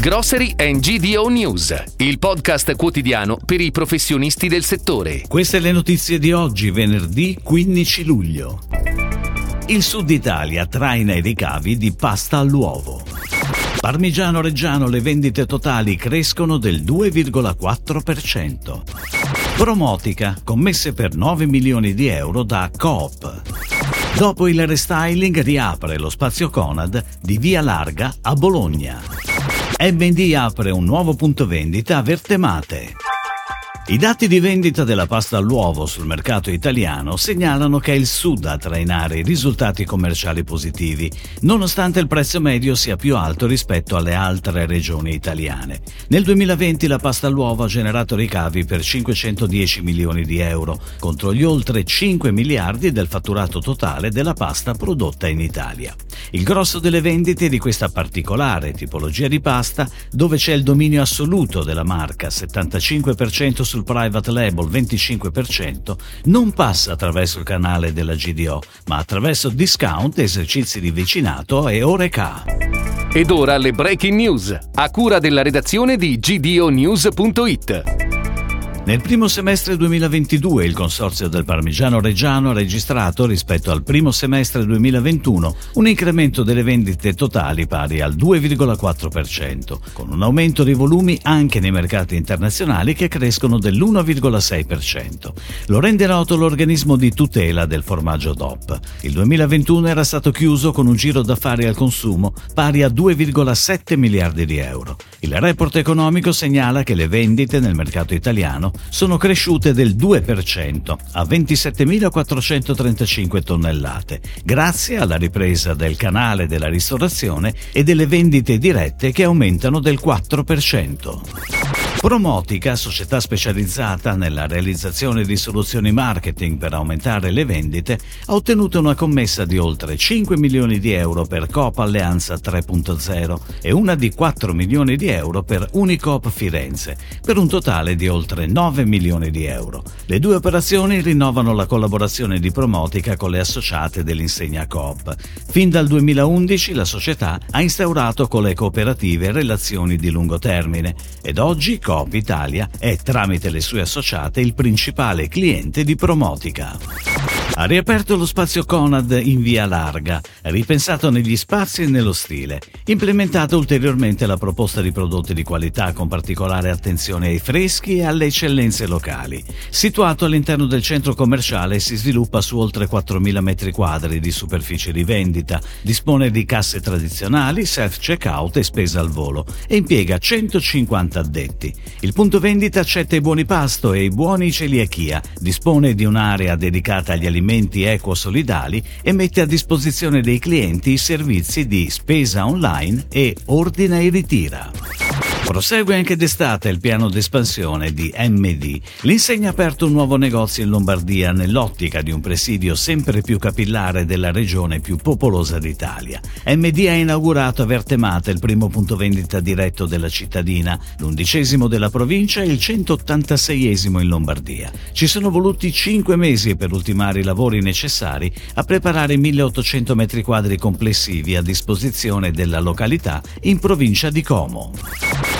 Grocery and GDO News, il podcast quotidiano per i professionisti del settore. Queste le notizie di oggi, venerdì 15 luglio. Il Sud Italia traina i ricavi di pasta all'uovo. Parmigiano Reggiano le vendite totali crescono del 2,4%. Promotica, commesse per 9 milioni di euro da Coop. Dopo il restyling riapre lo spazio Conad di Via Larga a Bologna. MD apre un nuovo punto vendita a Vertemate. I dati di vendita della pasta all'uovo sul mercato italiano segnalano che è il Sud a trainare risultati commerciali positivi, nonostante il prezzo medio sia più alto rispetto alle altre regioni italiane. Nel 2020 la pasta all'uovo ha generato ricavi per 510 milioni di euro, contro gli oltre 5 miliardi del fatturato totale della pasta prodotta in Italia. Il grosso delle vendite di questa particolare tipologia di pasta, dove c'è il dominio assoluto della marca, 75% sul private label 25%, non passa attraverso il canale della GDO, ma attraverso discount, esercizi di vicinato e Oreca. Ed ora le breaking news, a cura della redazione di gdonews.it. Nel primo semestre 2022 il Consorzio del Parmigiano Reggiano ha registrato rispetto al primo semestre 2021 un incremento delle vendite totali pari al 2,4%, con un aumento dei volumi anche nei mercati internazionali che crescono dell'1,6%. Lo rende noto l'organismo di tutela del formaggio DOP. Il 2021 era stato chiuso con un giro d'affari al consumo pari a 2,7 miliardi di euro. Il report economico segnala che le vendite nel mercato italiano sono cresciute del 2% a 27.435 tonnellate, grazie alla ripresa del canale della ristorazione e delle vendite dirette che aumentano del 4%. Promotica, società specializzata nella realizzazione di soluzioni marketing per aumentare le vendite, ha ottenuto una commessa di oltre 5 milioni di euro per Coop Alleanza 3.0 e una di 4 milioni di euro per Unicoop Firenze, per un totale di oltre 9 milioni di euro. Le due operazioni rinnovano la collaborazione di Promotica con le associate dell'insegna Coop. Fin dal 2011 la società ha instaurato con le cooperative relazioni di lungo termine ed oggi Coop Italia è, tramite le sue associate, il principale cliente di Promotica. Ha riaperto lo spazio Conad in via larga, ripensato negli spazi e nello stile, implementata ulteriormente la proposta di prodotti di qualità con particolare attenzione ai freschi e alle eccellenze locali. Situato all'interno del centro commerciale si sviluppa su oltre 4.000 metri quadri di superficie di vendita, dispone di casse tradizionali, self-checkout e spesa al volo e impiega 150 addetti. Il punto vendita accetta i buoni pasto e i buoni celiachia, dispone di un'area dedicata agli alimenti alimenti eco-solidali e mette a disposizione dei clienti i servizi di spesa online e ordina e ritira. Prosegue anche d'estate il piano d'espansione di MD. L'insegna ha aperto un nuovo negozio in Lombardia nell'ottica di un presidio sempre più capillare della regione più popolosa d'Italia. MD ha inaugurato a Vertemate il primo punto vendita diretto della cittadina, l'undicesimo della provincia e il 186esimo in Lombardia. Ci sono voluti cinque mesi per ultimare i lavori necessari a preparare 1800 metri quadri complessivi a disposizione della località in provincia di Como.